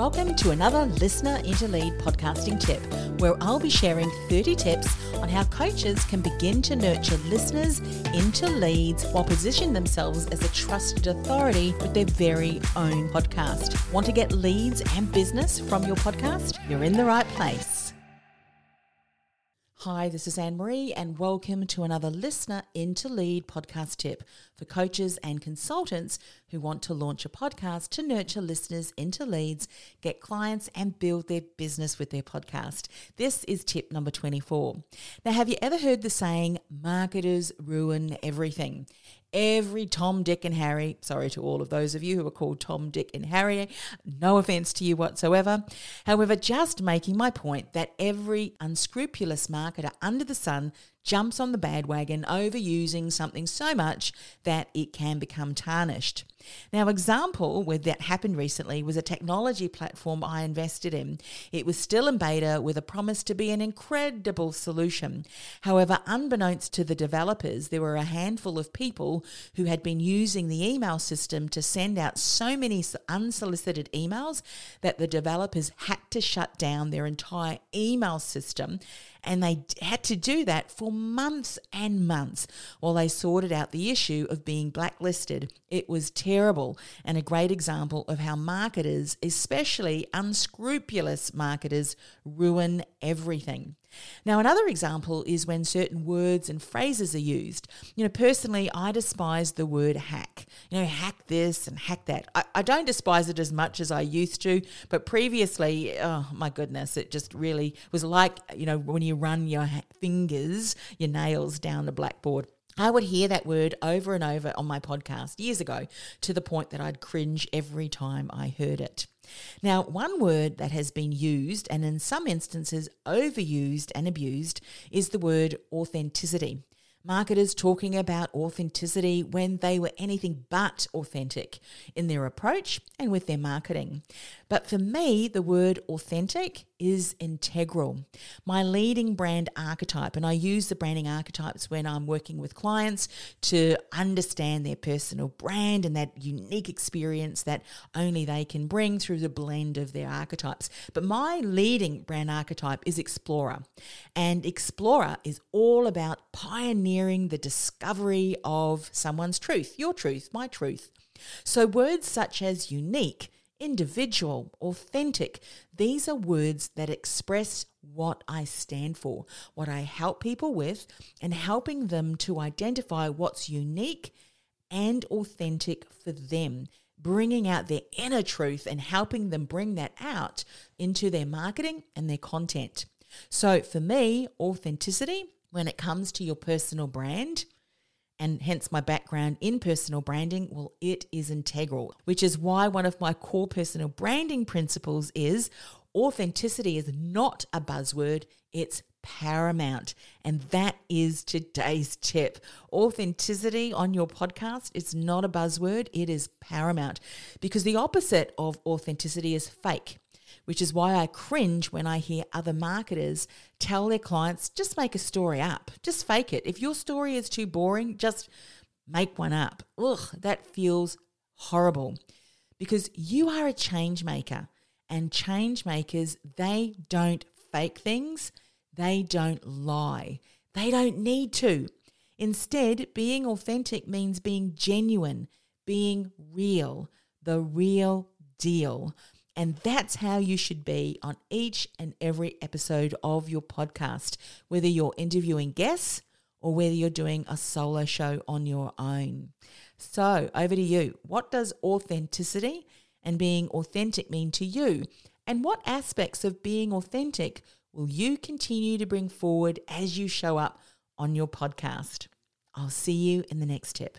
Welcome to another Listener into Lead podcasting tip, where I'll be sharing 30 tips on how coaches can begin to nurture listeners into leads while positioning themselves as a trusted authority with their very own podcast. Want to get leads and business from your podcast? You're in the right place. Hi, this is Anne Marie, and welcome to another Listener into Lead podcast tip for coaches and consultants who want to launch a podcast to nurture listeners into leads, get clients, and build their business with their podcast. This is tip number 24. Now, have you ever heard the saying, marketers ruin everything? Every Tom, Dick, and Harry. Sorry to all of those of you who are called Tom, Dick, and Harry. No offense to you whatsoever. However, just making my point that every unscrupulous marketer under the sun jumps on the bandwagon overusing something so much that it can become tarnished. Now, example where that happened recently was a technology platform I invested in. It was still in beta with a promise to be an incredible solution. However, unbeknownst to the developers, there were a handful of people who had been using the email system to send out so many unsolicited emails that the developers had to shut down their entire email system and they had to do that for months and months while they sorted out the issue of being blacklisted. It was terrible and a great example of how marketers, especially unscrupulous marketers, ruin everything. Now, another example is when certain words and phrases are used. You know, personally, I despise the word hack. You know, hack this and hack that. I, I don't despise it as much as I used to, but previously, oh my goodness, it just really was like, you know, when you run your fingers, your nails down the blackboard. I would hear that word over and over on my podcast years ago to the point that I'd cringe every time I heard it. Now, one word that has been used and in some instances overused and abused is the word authenticity marketers talking about authenticity when they were anything but authentic in their approach and with their marketing. But for me, the word authentic is integral. My leading brand archetype, and I use the branding archetypes when I'm working with clients to understand their personal brand and that unique experience that only they can bring through the blend of their archetypes. But my leading brand archetype is Explorer. And Explorer is all about pioneering the discovery of someone's truth, your truth, my truth. So words such as unique, individual, authentic. These are words that express what I stand for, what I help people with, and helping them to identify what's unique and authentic for them, bringing out their inner truth and helping them bring that out into their marketing and their content. So for me, authenticity, when it comes to your personal brand, and hence my background in personal branding, well, it is integral, which is why one of my core personal branding principles is authenticity is not a buzzword, it's paramount. And that is today's tip. Authenticity on your podcast is not a buzzword, it is paramount because the opposite of authenticity is fake which is why I cringe when I hear other marketers tell their clients just make a story up, just fake it. If your story is too boring, just make one up. Ugh, that feels horrible because you are a change maker and change makers, they don't fake things, they don't lie, they don't need to. Instead, being authentic means being genuine, being real, the real deal. And that's how you should be on each and every episode of your podcast, whether you're interviewing guests or whether you're doing a solo show on your own. So, over to you. What does authenticity and being authentic mean to you? And what aspects of being authentic will you continue to bring forward as you show up on your podcast? I'll see you in the next tip.